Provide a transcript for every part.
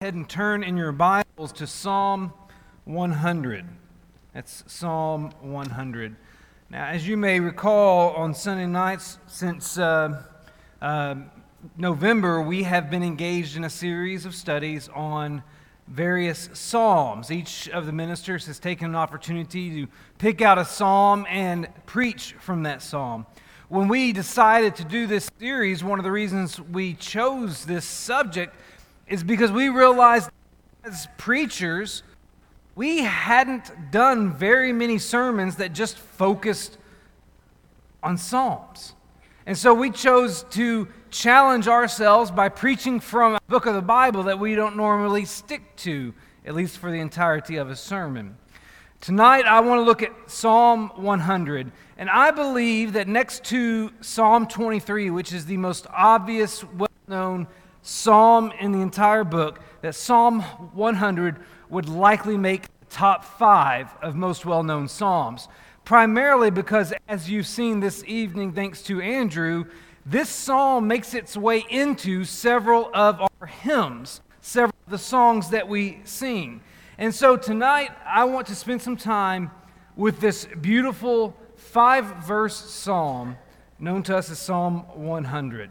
ahead and turn in your Bibles to Psalm 100. That's Psalm 100. Now, as you may recall, on Sunday nights since uh, uh, November, we have been engaged in a series of studies on various psalms. Each of the ministers has taken an opportunity to pick out a psalm and preach from that psalm. When we decided to do this series, one of the reasons we chose this subject is because we realized as preachers, we hadn't done very many sermons that just focused on Psalms. And so we chose to challenge ourselves by preaching from a book of the Bible that we don't normally stick to, at least for the entirety of a sermon. Tonight, I want to look at Psalm 100. And I believe that next to Psalm 23, which is the most obvious, well known psalm in the entire book, that Psalm 100 would likely make the top five of most well known psalms. Primarily because, as you've seen this evening, thanks to Andrew, this psalm makes its way into several of our hymns, several of the songs that we sing. And so tonight, I want to spend some time with this beautiful five verse psalm known to us as Psalm 100.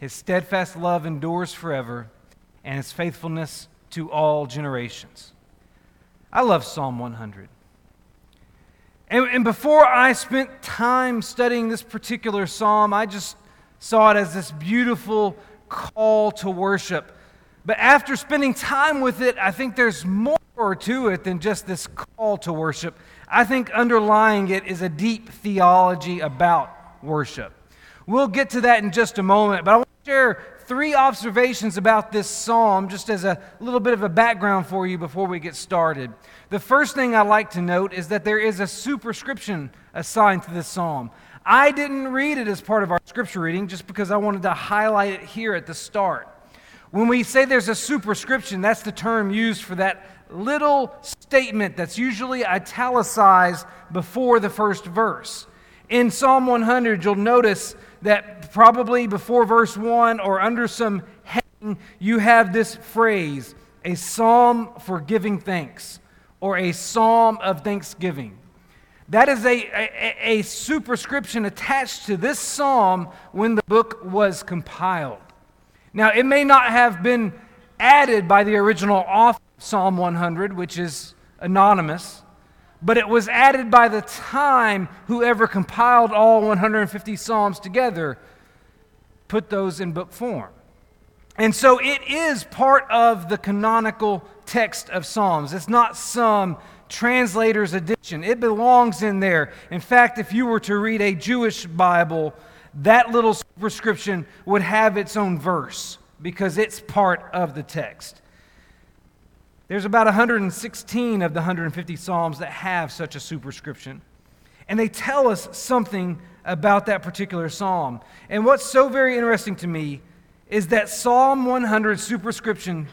his steadfast love endures forever, and his faithfulness to all generations. I love Psalm 100. And, and, before I spent time studying this particular psalm, I just saw it as this beautiful call to worship. But after spending time with it, I think there's more to it than just this call to worship. I think underlying it is a deep theology about worship. We'll get to that in just a moment, but I want three observations about this psalm just as a little bit of a background for you before we get started. The first thing I like to note is that there is a superscription assigned to this psalm. I didn't read it as part of our scripture reading just because I wanted to highlight it here at the start. When we say there's a superscription, that's the term used for that little statement that's usually italicized before the first verse. In Psalm 100, you'll notice that probably before verse 1 or under some heading, you have this phrase a psalm for giving thanks or a psalm of thanksgiving. That is a, a, a, superscription attached to this psalm when the book was compiled. Now, it may not have been added by the original author of Psalm 100, which is anonymous, but it was added by the time whoever compiled all 150 Psalms together put those in book form. And so it is part of the canonical text of Psalms. It's not some translator's edition, it belongs in there. In fact, if you were to read a Jewish Bible, that little superscription would have its own verse because it's part of the text. There's about 116 of the 150 Psalms that have such a superscription. And they tell us something about that particular psalm. And what's so very interesting to me is that Psalm 100 superscription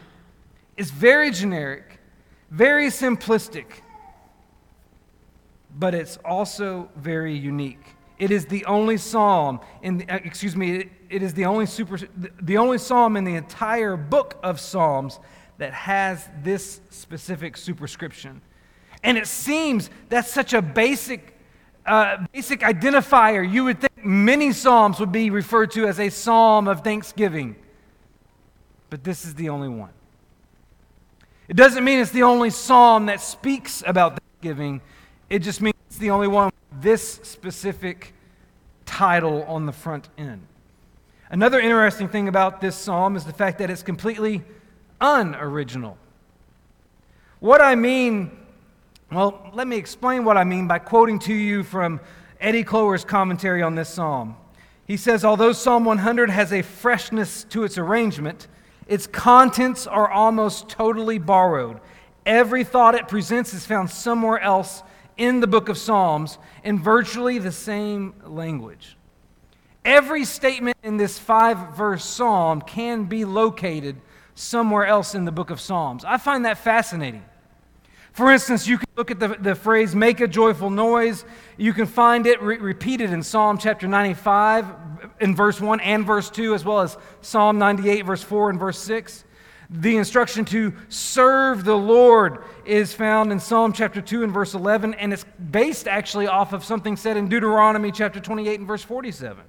is very generic, very simplistic, but it's also very unique. It is the only psalm in the, uh, excuse me, it is the only super the only psalm in the entire book of Psalms that has this specific superscription. And it seems that's such a basic, uh, basic identifier. You would think many psalms would be referred to as a psalm of thanksgiving, but this is the only one. It doesn't mean it's the only psalm that speaks about thanksgiving, it just means it's the only one with this specific title on the front end. Another interesting thing about this psalm is the fact that it's completely unoriginal. What I mean, well, let me explain what I mean by quoting to you from Eddie Cloer's commentary on this psalm. He says, although Psalm 100 has a freshness to its arrangement, Its contents are almost totally borrowed. Every thought it presents is found somewhere else in the book of Psalms in virtually the same language. Every statement in this five verse psalm can be located somewhere else in the book of Psalms. I find that fascinating. For instance, you can look at the, the phrase, make a joyful noise. You can find it re- repeated in Psalm chapter 95 in verse 1 and verse 2, as well as Psalm 98, verse 4 and verse 6. The instruction to serve the Lord is found in Psalm chapter 2 and verse 11, and it's based actually off of something said in Deuteronomy chapter 28 and verse 47.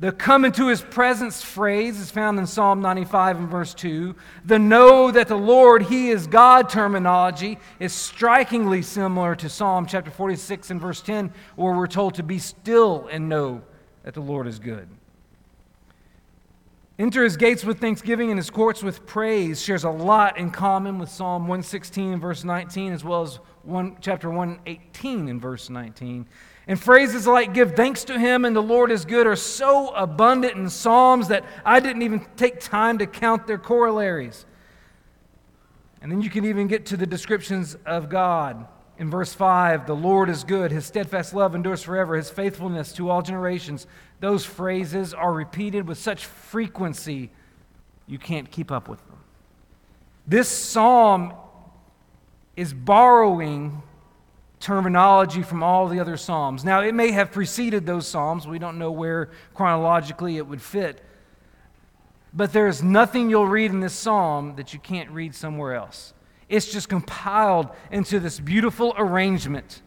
The come into his presence phrase is found in Psalm 95 and verse 2. The know that the Lord, he is God terminology is strikingly similar to Psalm chapter 46 and verse 10, where we're told to be still and know that the Lord is good. Enter his gates with thanksgiving and his courts with praise shares a lot in common with Psalm 116 and verse 19, as well as one, chapter 118 and verse 19. And phrases like give thanks to him and the Lord is good are so abundant in Psalms that I didn't even take time to count their corollaries. And then you can even get to the descriptions of God. In verse 5, the Lord is good, his steadfast love endures forever, his faithfulness to all generations. Those phrases are repeated with such frequency you can't keep up with them. This psalm is borrowing terminology from all the other Psalms. Now, it may have preceded those Psalms. We don't know where chronologically it would fit. But there is nothing you'll read in this Psalm that you can't read somewhere else. It's just compiled into this beautiful arrangement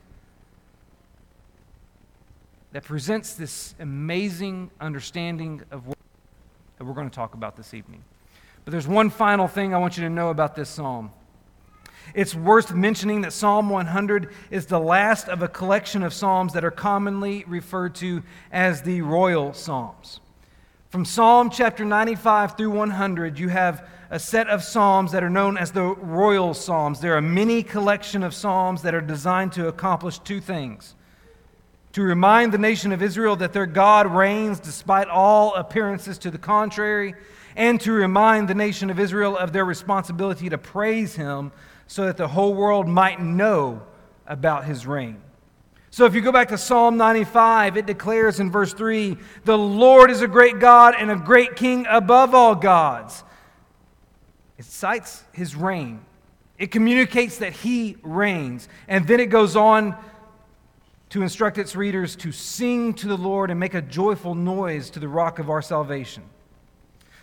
that presents this amazing understanding of what that we're going to talk about this evening. But there's one final thing I want you to know about this psalm. It's worth mentioning that Psalm 100 is the last of a collection of psalms that are commonly referred to as the royal psalms. From Psalm chapter 95 through 100, you have a set of psalms that are known as the royal psalms. There are many collection of psalms that are designed to accomplish two things to remind the nation of Israel that their God reigns despite all appearances to the contrary, and to remind the nation of Israel of their responsibility to praise him so that the whole world might know about his reign. So if you go back to Psalm 95, it declares in verse 3 The Lord is a great God and a great king above all gods. It cites his reign, it communicates that he reigns. And then it goes on to instruct its readers to sing to the Lord and make a joyful noise to the rock of our salvation.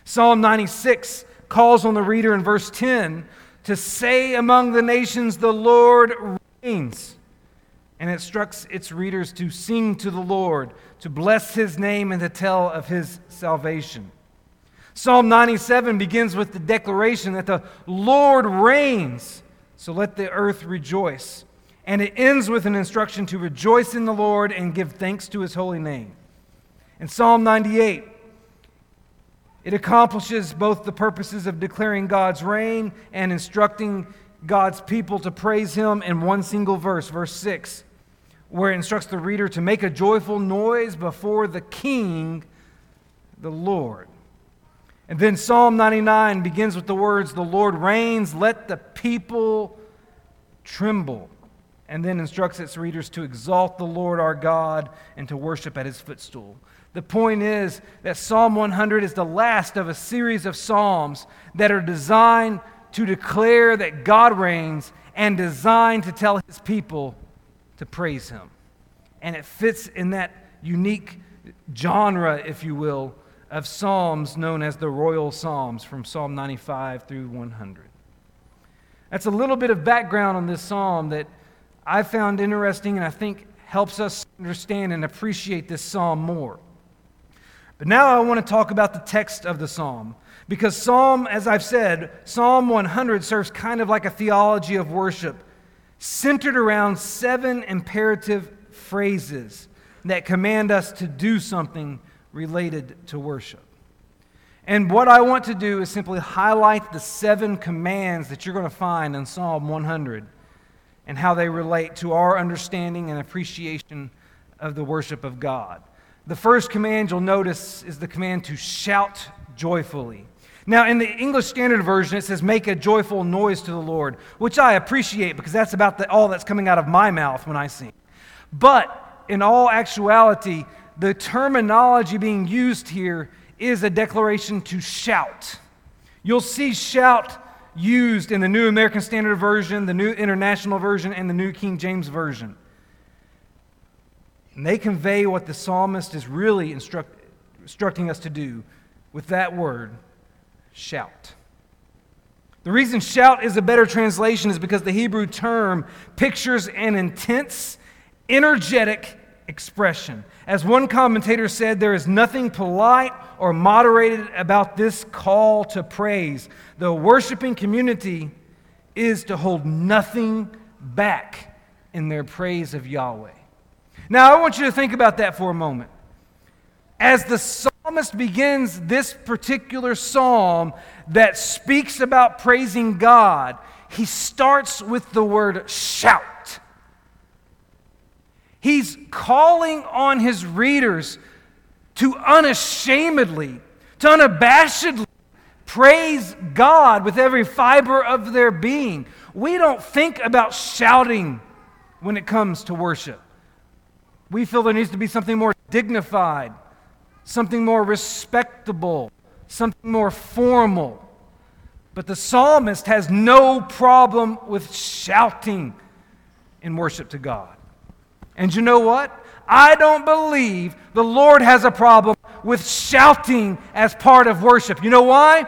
Psalm 96 calls on the reader in verse 10 to say among the nations, The Lord reigns. And it instructs its readers to sing to the Lord, to bless his name, and to tell of his salvation. Psalm 97 begins with the declaration that the Lord reigns, so let the earth rejoice. And it ends with an instruction to rejoice in the Lord and give thanks to his holy name. In Psalm 98, it accomplishes both the purposes of declaring God's reign and instructing God's people to praise Him in one single verse, verse 6, where it instructs the reader to make a joyful noise before the King, the Lord. And then Psalm 99 begins with the words, The Lord reigns, let the people tremble. And then instructs its readers to exalt the Lord our God and to worship at His footstool. The point is that Psalm 100 is the last of a series of Psalms that are designed to declare that God reigns and designed to tell his people to praise him. And it fits in that unique genre, if you will, of Psalms known as the Royal Psalms from Psalm 95 through 100. That's a little bit of background on this psalm that I found interesting and I think helps us understand and appreciate this psalm more. But now I want to talk about the text of the psalm. Because Psalm, as I've said, Psalm 100 serves kind of like a theology of worship, centered around seven imperative phrases that command us to do something related to worship. And what I want to do is simply highlight the seven commands that you're going to find in Psalm 100 and how they relate to our understanding and appreciation of the worship of God. The first command you'll notice is the command to shout joyfully. Now, in the English Standard Version, it says, Make a joyful noise to the Lord, which I appreciate because that's about the, all that's coming out of my mouth when I sing. But in all actuality, the terminology being used here is a declaration to shout. You'll see shout used in the New American Standard Version, the New International Version, and the New King James Version. And they convey what the psalmist is really instruct, instructing us to do with that word shout. The reason shout is a better translation is because the Hebrew term pictures an intense, energetic expression. As one commentator said, there is nothing polite or moderated about this call to praise. The worshiping community is to hold nothing back in their praise of Yahweh. Now, I want you to think about that for a moment. As the psalmist begins this particular psalm that speaks about praising God, he starts with the word shout. He's calling on his readers to unashamedly, to unabashedly praise God with every fiber of their being. We don't think about shouting when it comes to worship. We feel there needs to be something more dignified, something more respectable, something more formal. But the psalmist has no problem with shouting in worship to God. And you know what? I don't believe the Lord has a problem with shouting as part of worship. You know why?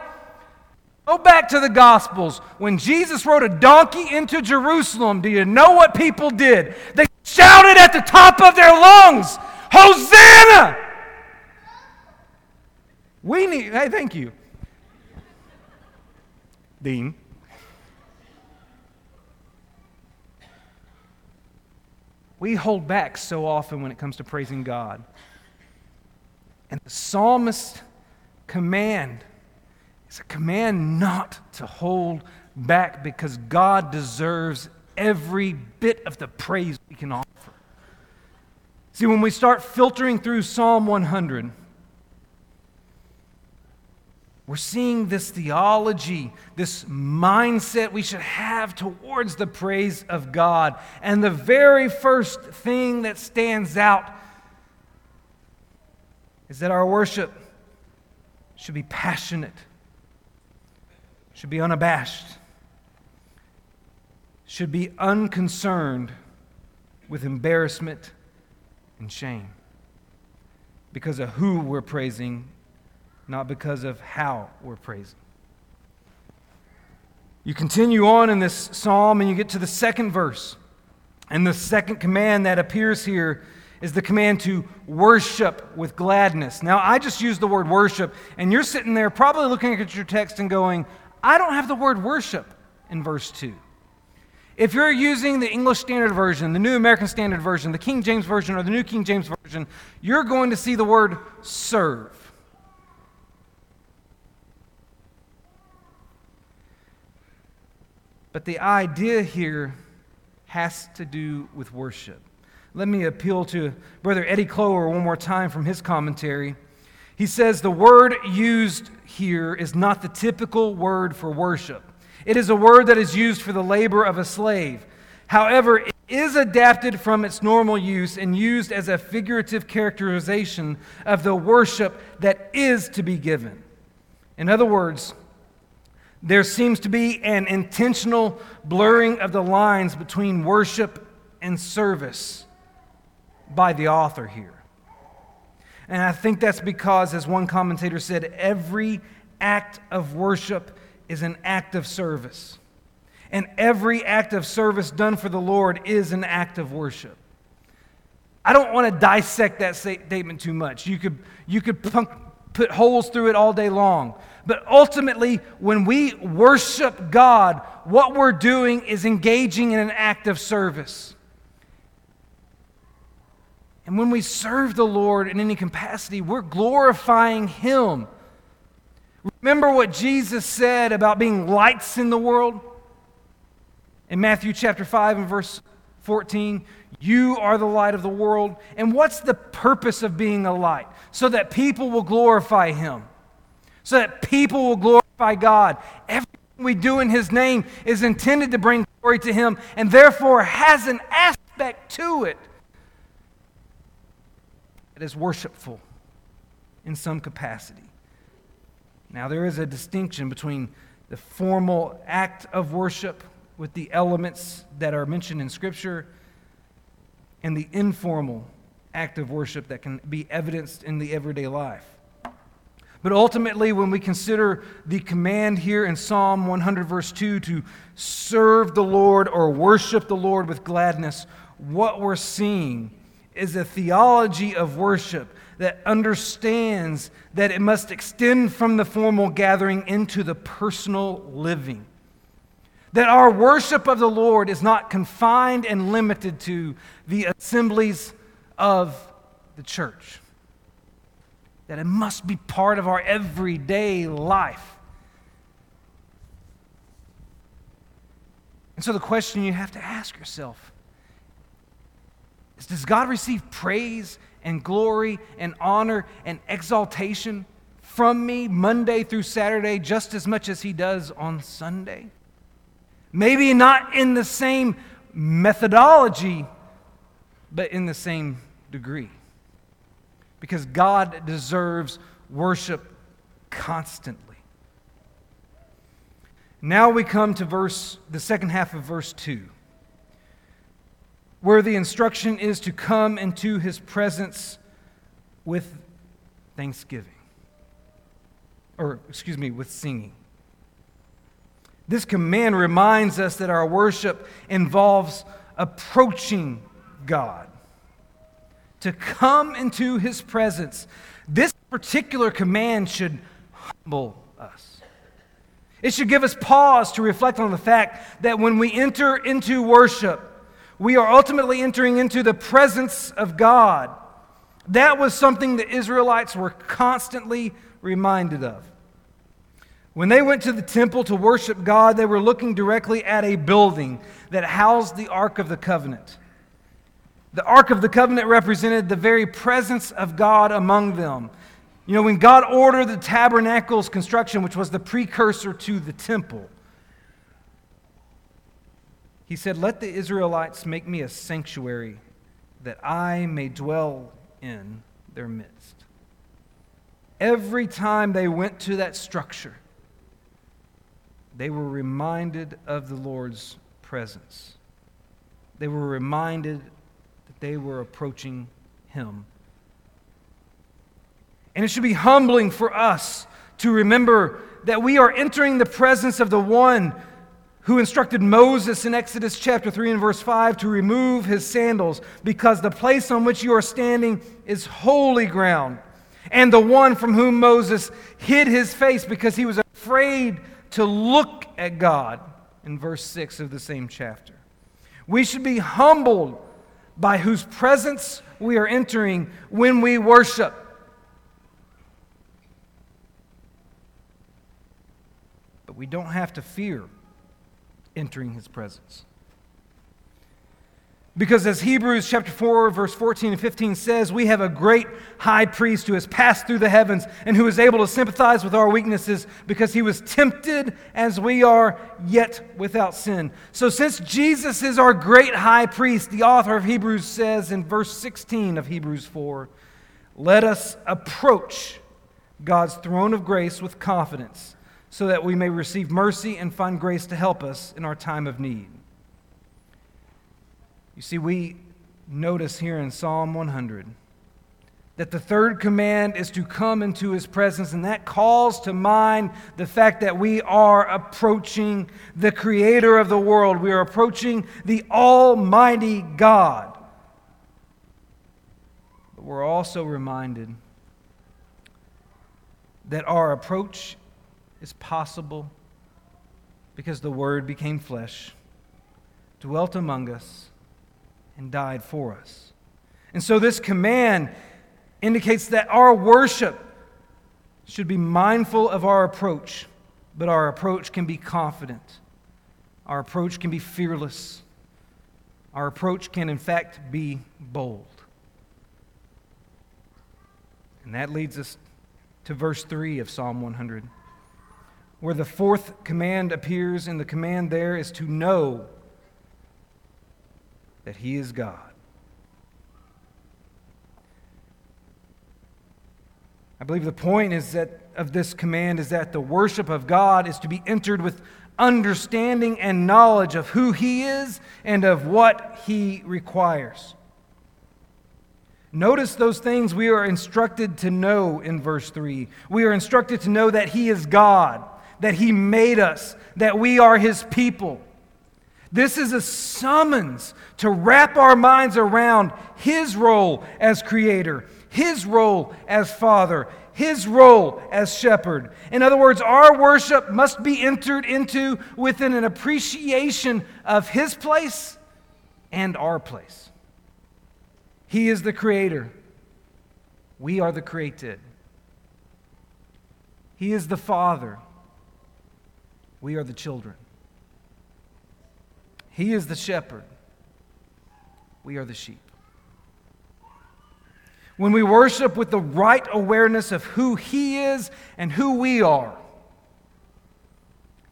Go back to the Gospels. When Jesus rode a donkey into Jerusalem, do you know what people did? They shouted at the top of their lungs, Hosanna! We need, hey, thank you. Dean. We hold back so often when it comes to praising God. And the psalmist's command is a command not to hold back because God deserves every bit of the praise we can offer. See, when we start filtering through Psalm 100, we're seeing this theology, this mindset we should have towards the praise of God. And the very first thing that stands out is that our worship should be passionate, should be unabashed, should be unconcerned with embarrassment and shame because of who we're praising not because of how we're praising. You continue on in this psalm and you get to the second verse. And the second command that appears here is the command to worship with gladness. Now, I just used the word worship, and you're sitting there probably looking at your text and going, I don't have the word worship in verse 2. If you're using the English Standard Version, the New American Standard Version, the King James Version, or the New King James Version, you're going to see the word serve. But the idea here has to do with worship. Let me appeal to Brother Eddie Cloer one more time from his commentary. He says the word used here is not the typical word for worship. It is a word that is used for the labor of a slave. However, it is adapted from its normal use and used as a figurative characterization of the worship that is to be given. In other words, there seems to be an intentional blurring of the lines between worship and service by the author here. And I think that's because, as one commentator said, every act of worship is an act of service. And every act of service done for the Lord is an act of worship. I don't want to dissect that statement too much. You could, you could put holes through it all day long. But ultimately, when we worship God, what we're doing is engaging in an act of service. And when we serve the Lord in any capacity, we're glorifying Him. Remember what Jesus said about being lights in the world? In Matthew chapter 5 and verse 14, you are the light of the world. And what's the purpose of being a light? So that people will glorify Him so that people will glorify God. Everything we do in His name is intended to bring glory to Him and therefore has an aspect to it that is worshipful in some capacity. Now, there is a distinction between the formal act of worship with the elements that are mentioned in Scripture and the informal act of worship that can be evidenced in the everyday life. But ultimately, when we consider the command here in Psalm 100, verse 2, to serve the Lord or worship the Lord with gladness, what we're seeing is a theology of worship that understands that it must extend from the formal gathering into the personal living. That our worship of the Lord is not confined and limited to the assemblies of the church. That it must be part of our everyday life. And so the question you have to ask yourself is Does God receive praise and glory and honor and exaltation from me Monday through Saturday just as much as He does on Sunday? Maybe not in the same methodology, but in the same degree. Because God deserves worship constantly. Now we come to verse the second half of verse 2 where the instruction is to come into his presence with thanksgiving. Or, excuse me, with singing. This command reminds us that our worship involves approaching God. To come into his presence. This particular command should humble us. It should give us pause to reflect on the fact that when we enter into worship, we are ultimately entering into the presence of God. That was something the Israelites were constantly reminded of. When they went to the temple to worship God, they were looking directly at a building that housed the Ark of the Covenant. The Ark of the Covenant represented the very presence of God among them. You know, when God ordered the tabernacle's construction, which was the precursor to the temple, he said, Let the Israelites make me a sanctuary that I may dwell in their midst. Every time they went to that structure, they were reminded of the Lord's presence. They were reminded that they were approaching Him. And it should be humbling for us to remember that we are entering the presence of the one who instructed Moses in Exodus chapter 3 and verse 5 to remove his sandals because the place on which you are standing is holy ground. And the one from whom Moses hid his face because he was afraid to look at God in verse 6 of the same chapter. We should be humbled by whose presence we are entering when we worship. But we don't have to fear entering his presence. Because as Hebrews chapter 4 verse 14 and 15 says, we have a great high priest who has passed through the heavens and who is able to sympathize with our weaknesses because he was tempted as we are, yet without sin. So since Jesus is our great high priest, the author of Hebrews says in verse 16 of Hebrews 4, let us approach God's throne of grace with confidence so that we may receive mercy and find grace to help us in our time of need. You see, we notice here in Psalm 100 that the third command is to come into his presence, and that calls to mind the fact that we are approaching the creator of the world. We are approaching the Almighty God. But we're also reminded that our approach is possible because the Word became flesh, dwelt among us, and died for us. And so this command indicates that our worship should be mindful of our approach, but our approach can be confident. Our approach can be fearless. Our approach can, in fact, be bold. And that leads us to verse 3 of Psalm 100 where the fourth command appears, and the command there is to know that He is God. I believe the point is that of this command is that the worship of God is to be entered with understanding and knowledge of who He is and of what He requires. Notice those things we are instructed to know in verse 3. We are instructed to know that He is God, that He made us, that we are His people. This is a summons to wrap our minds around His role as Creator, His role as Father, His role as Shepherd. In other words, our worship must be entered into within an appreciation of His place and our place. He is the Creator, we are the created. He is the Father, we are the children. He is the shepherd. We are the sheep. When we worship with the right awareness of who He is and who we are,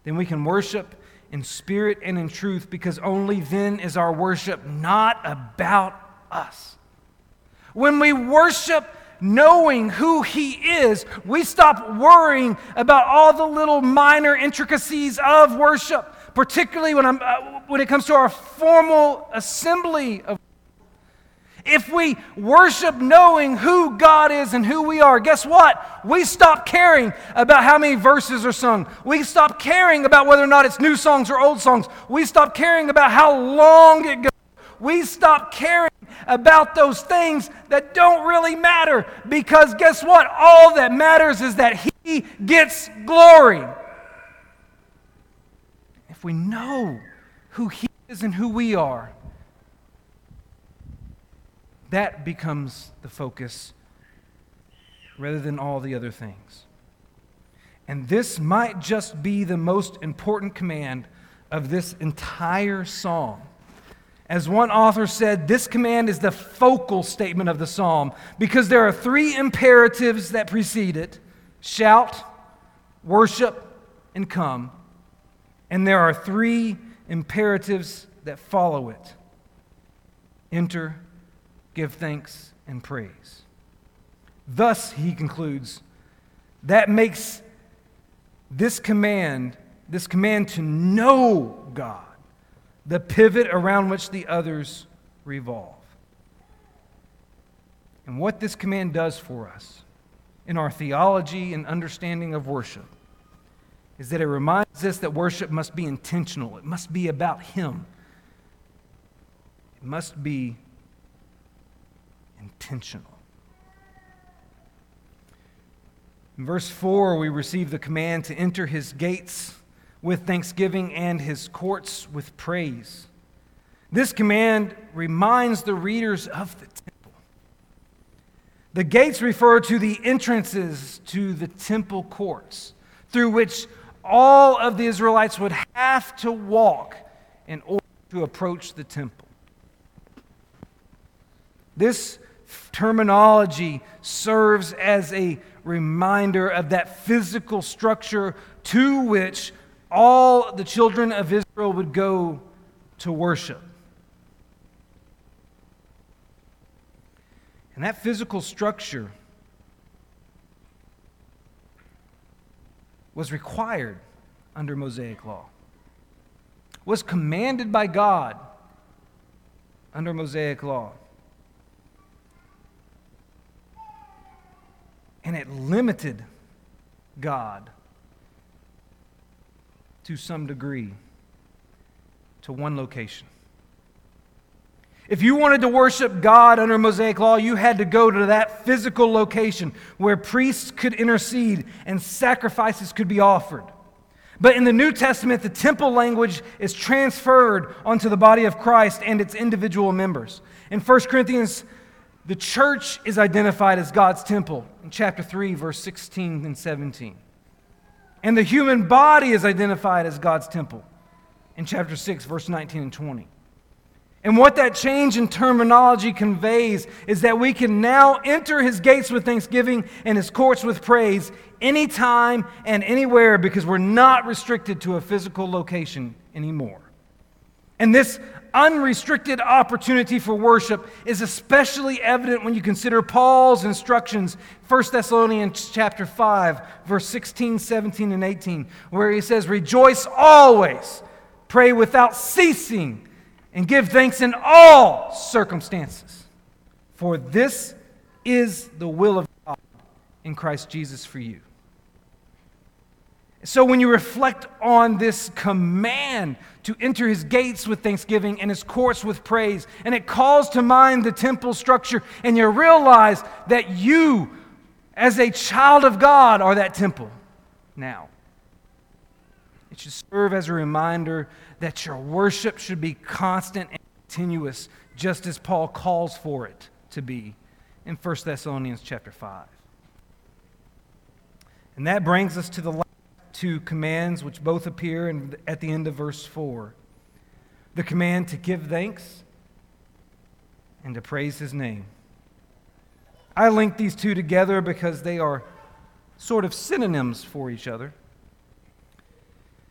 then we can worship in spirit and in truth because only then is our worship not about us. When we worship knowing who He is, we stop worrying about all the little minor intricacies of worship particularly when, I'm, uh, when it comes to our formal assembly of if we worship knowing who God is and who we are, guess what? We stop caring about how many verses are sung. We stop caring about whether or not it's new songs or old songs. We stop caring about how long it goes. We stop caring about those things that don't really matter because guess what? All that matters is that He gets glory if we know who He is and who we are, that becomes the focus rather than all the other things. And this might just be the most important command of this entire psalm. As one author said, this command is the focal statement of the psalm because there are three imperatives that precede it shout, worship, and come. And there are three imperatives that follow it enter, give thanks, and praise. Thus, he concludes, that makes this command, this command to know God, the pivot around which the others revolve. And what this command does for us in our theology and understanding of worship is that it reminds us that worship must be intentional, it must be about Him, it must be intentional. In verse 4, we receive the command to enter His gates with thanksgiving and His courts with praise. This command reminds the readers of the temple. The gates refer to the entrances to the temple courts through which all of the Israelites would have to walk in order to approach the temple. This terminology serves as a reminder of that physical structure to which all the children of Israel would go to worship. And that physical structure was required under Mosaic law, was commanded by God under Mosaic law. And it limited God to some degree to one location. If you wanted to worship God under Mosaic law, you had to go to that physical location where priests could intercede and sacrifices could be offered. But in the New Testament, the temple language is transferred onto the body of Christ and its individual members. In 1 Corinthians, the church is identified as God's temple in chapter 3, verse 16 and 17. And the human body is identified as God's temple in chapter 6, verse 19 and 20. And what that change in terminology conveys is that we can now enter his gates with thanksgiving and his courts with praise anytime and anywhere because we're not restricted to a physical location anymore. And this unrestricted opportunity for worship is especially evident when you consider Paul's instructions, 1 Thessalonians chapter 5, verse 16, 17, and 18, where he says, Rejoice always, pray without ceasing, and give thanks in all circumstances. For this is the will of God in Christ Jesus for you. So, when you reflect on this command to enter his gates with thanksgiving and his courts with praise, and it calls to mind the temple structure, and you realize that you, as a child of God, are that temple now. It should serve as a reminder that your worship should be constant and continuous, just as Paul calls for it to be in 1 Thessalonians chapter 5. And that brings us to the last two commands, which both appear in, at the end of verse 4 the command to give thanks and to praise his name. I link these two together because they are sort of synonyms for each other.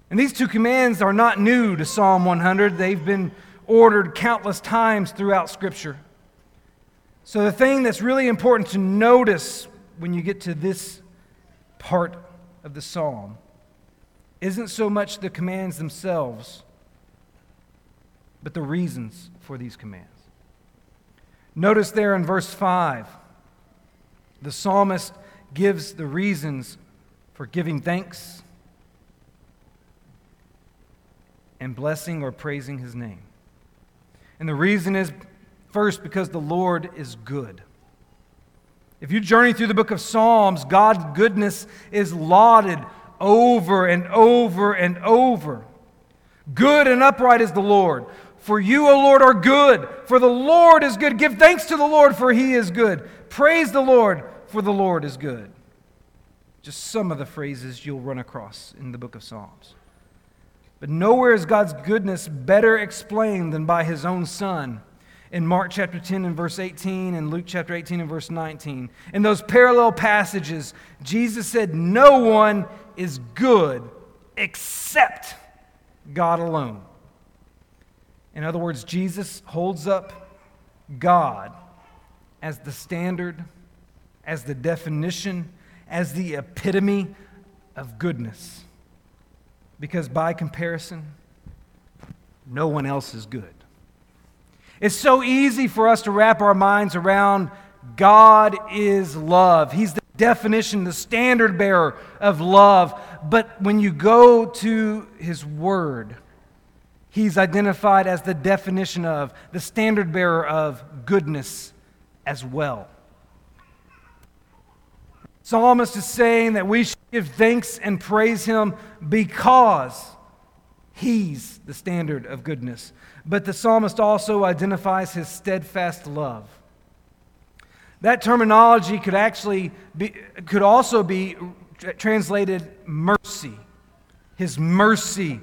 And these two commands are not new to Psalm 100. They've been ordered countless times throughout Scripture. So, the thing that's really important to notice when you get to this part of the psalm isn't so much the commands themselves, but the reasons for these commands. Notice there in verse 5, the psalmist gives the reasons for giving thanks and blessing or praising his name. And the reason is first, because the Lord is good. If you journey through the book of Psalms, God's goodness is lauded over and over and over. Good and upright is the Lord. For you, O Lord, are good, for the Lord is good. Give thanks to the Lord, for he is good. Praise the Lord, for the Lord is good. Just some of the phrases you'll run across in the book of Psalms. But nowhere is God's goodness better explained than by his own Son in Mark chapter 10 and verse 18 and Luke chapter 18 and verse 19. In those parallel passages, Jesus said, No one is good except God alone. In other words, Jesus holds up God as the standard, as the definition, as the epitome of goodness. Because by comparison, no one else is good. It's so easy for us to wrap our minds around God is love. He's definition, the standard bearer of love. But when you go to his word, he's identified as the definition of, the standard bearer of goodness as well. Psalmist is saying that we should give thanks and praise him because he's the standard of goodness. But the psalmist also identifies his steadfast love. That terminology could actually be, could also be translated mercy. His mercy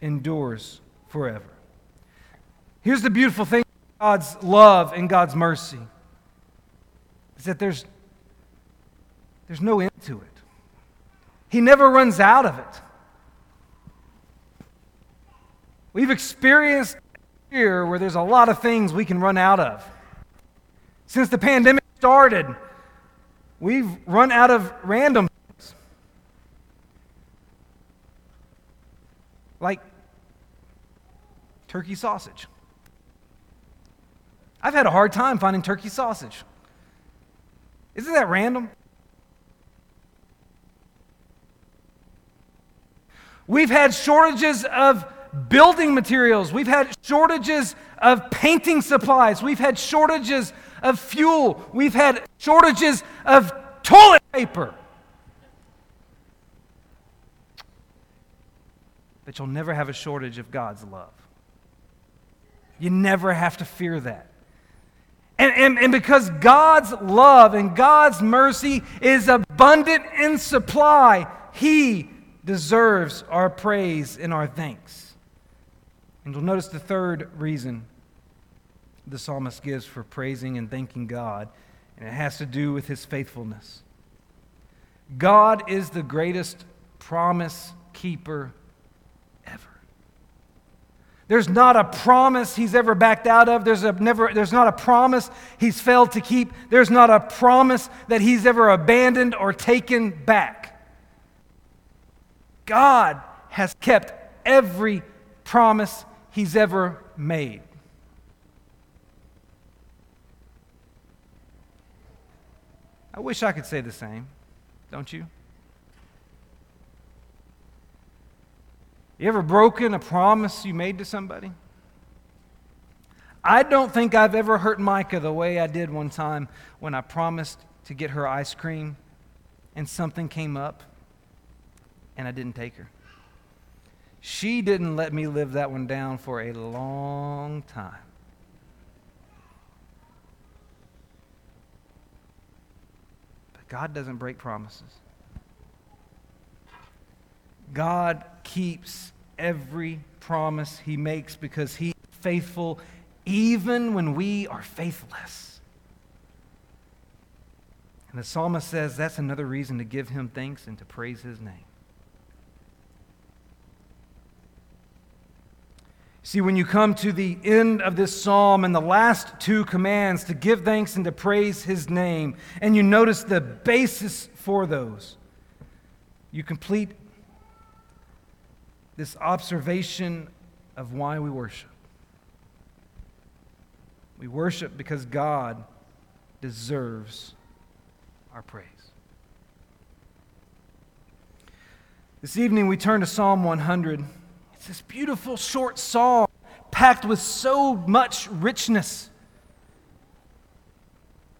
endures forever. Here's the beautiful thing God's love and God's mercy is that there's, there's no end to it. He never runs out of it. We've experienced here where there's a lot of things we can run out of. Since the pandemic started, we've run out of random things. Like turkey sausage. I've had a hard time finding turkey sausage. Isn't that random? We've had shortages of building materials. We've had shortages of painting supplies. We've had shortages of fuel. We've had shortages of toilet paper. But you'll never have a shortage of God's love. You never have to fear that. And, and, and because God's love and God's mercy is abundant in supply, He deserves our praise and our thanks. And you'll notice the third reason the psalmist gives for praising and thanking God, and it has to do with his faithfulness. God is the greatest promise keeper ever. There's not a promise he's ever backed out of. There's, a never, there's not a promise he's failed to keep. There's not a promise that he's ever abandoned or taken back. God has kept every promise he's ever made. I wish I could say the same, don't you? You ever broken a promise you made to somebody? I don't think I've ever hurt Micah the way I did one time when I promised to get her ice cream and something came up and I didn't take her. She didn't let me live that one down for a long time. God doesn't break promises. God keeps every promise he makes because he's faithful even when we are faithless. And the psalmist says that's another reason to give him thanks and to praise his name. See, when you come to the end of this psalm and the last two commands to give thanks and to praise his name, and you notice the basis for those, you complete this observation of why we worship. We worship because God deserves our praise. This evening we turn to Psalm 100 this beautiful short psalm packed with so much richness,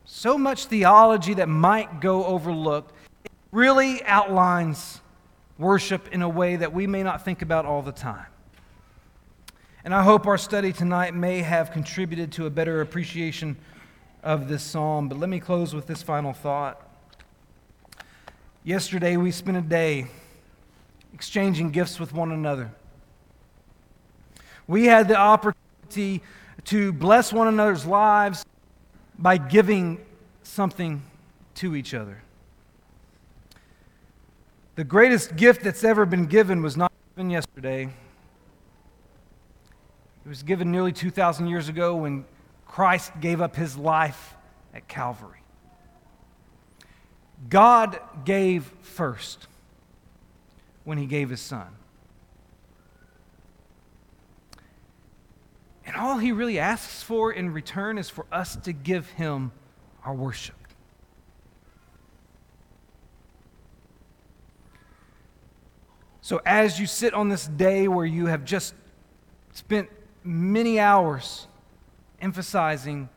so much theology that might go overlooked. It really outlines worship in a way that we may not think about all the time. And I hope our study tonight may have contributed to a better appreciation of this psalm. But let me close with this final thought. Yesterday, we spent a day exchanging gifts with one another. We had the opportunity to bless one another's lives by giving something to each other. The greatest gift that's ever been given was not given yesterday. It was given nearly 2,000 years ago when Christ gave up his life at Calvary. God gave first when he gave his son. And all he really asks for in return is for us to give him our worship. So, as you sit on this day where you have just spent many hours emphasizing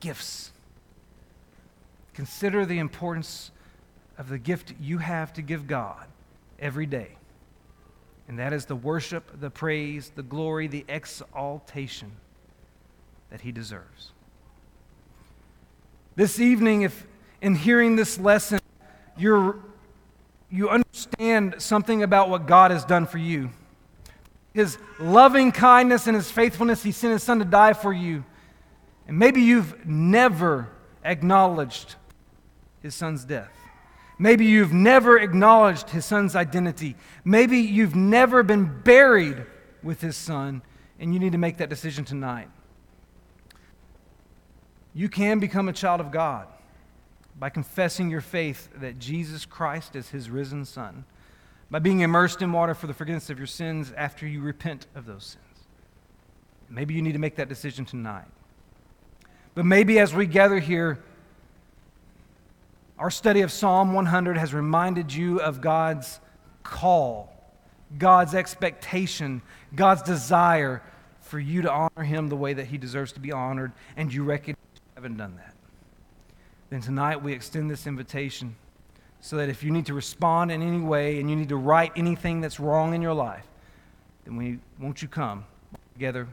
gifts, consider the importance of the gift you have to give God every day. And that is the worship, the praise, the glory, the exaltation that he deserves. This evening, if in hearing this lesson, you're, you understand something about what God has done for you. His loving kindness and his faithfulness, he sent his son to die for you. And maybe you've never acknowledged his son's death. Maybe you've never acknowledged his son's identity. Maybe you've never been buried with his son, and you need to make that decision tonight. You can become a child of God by confessing your faith that Jesus Christ is his risen son, by being immersed in water for the forgiveness of your sins after you repent of those sins. Maybe you need to make that decision tonight. But maybe as we gather here, our study of Psalm 100 has reminded you of God's call, God's expectation, God's desire for you to honor Him the way that He deserves to be honored, and you recognize you haven't done that. Then tonight we extend this invitation so that if you need to respond in any way and you need to right anything that's wrong in your life, then we, won't you come together?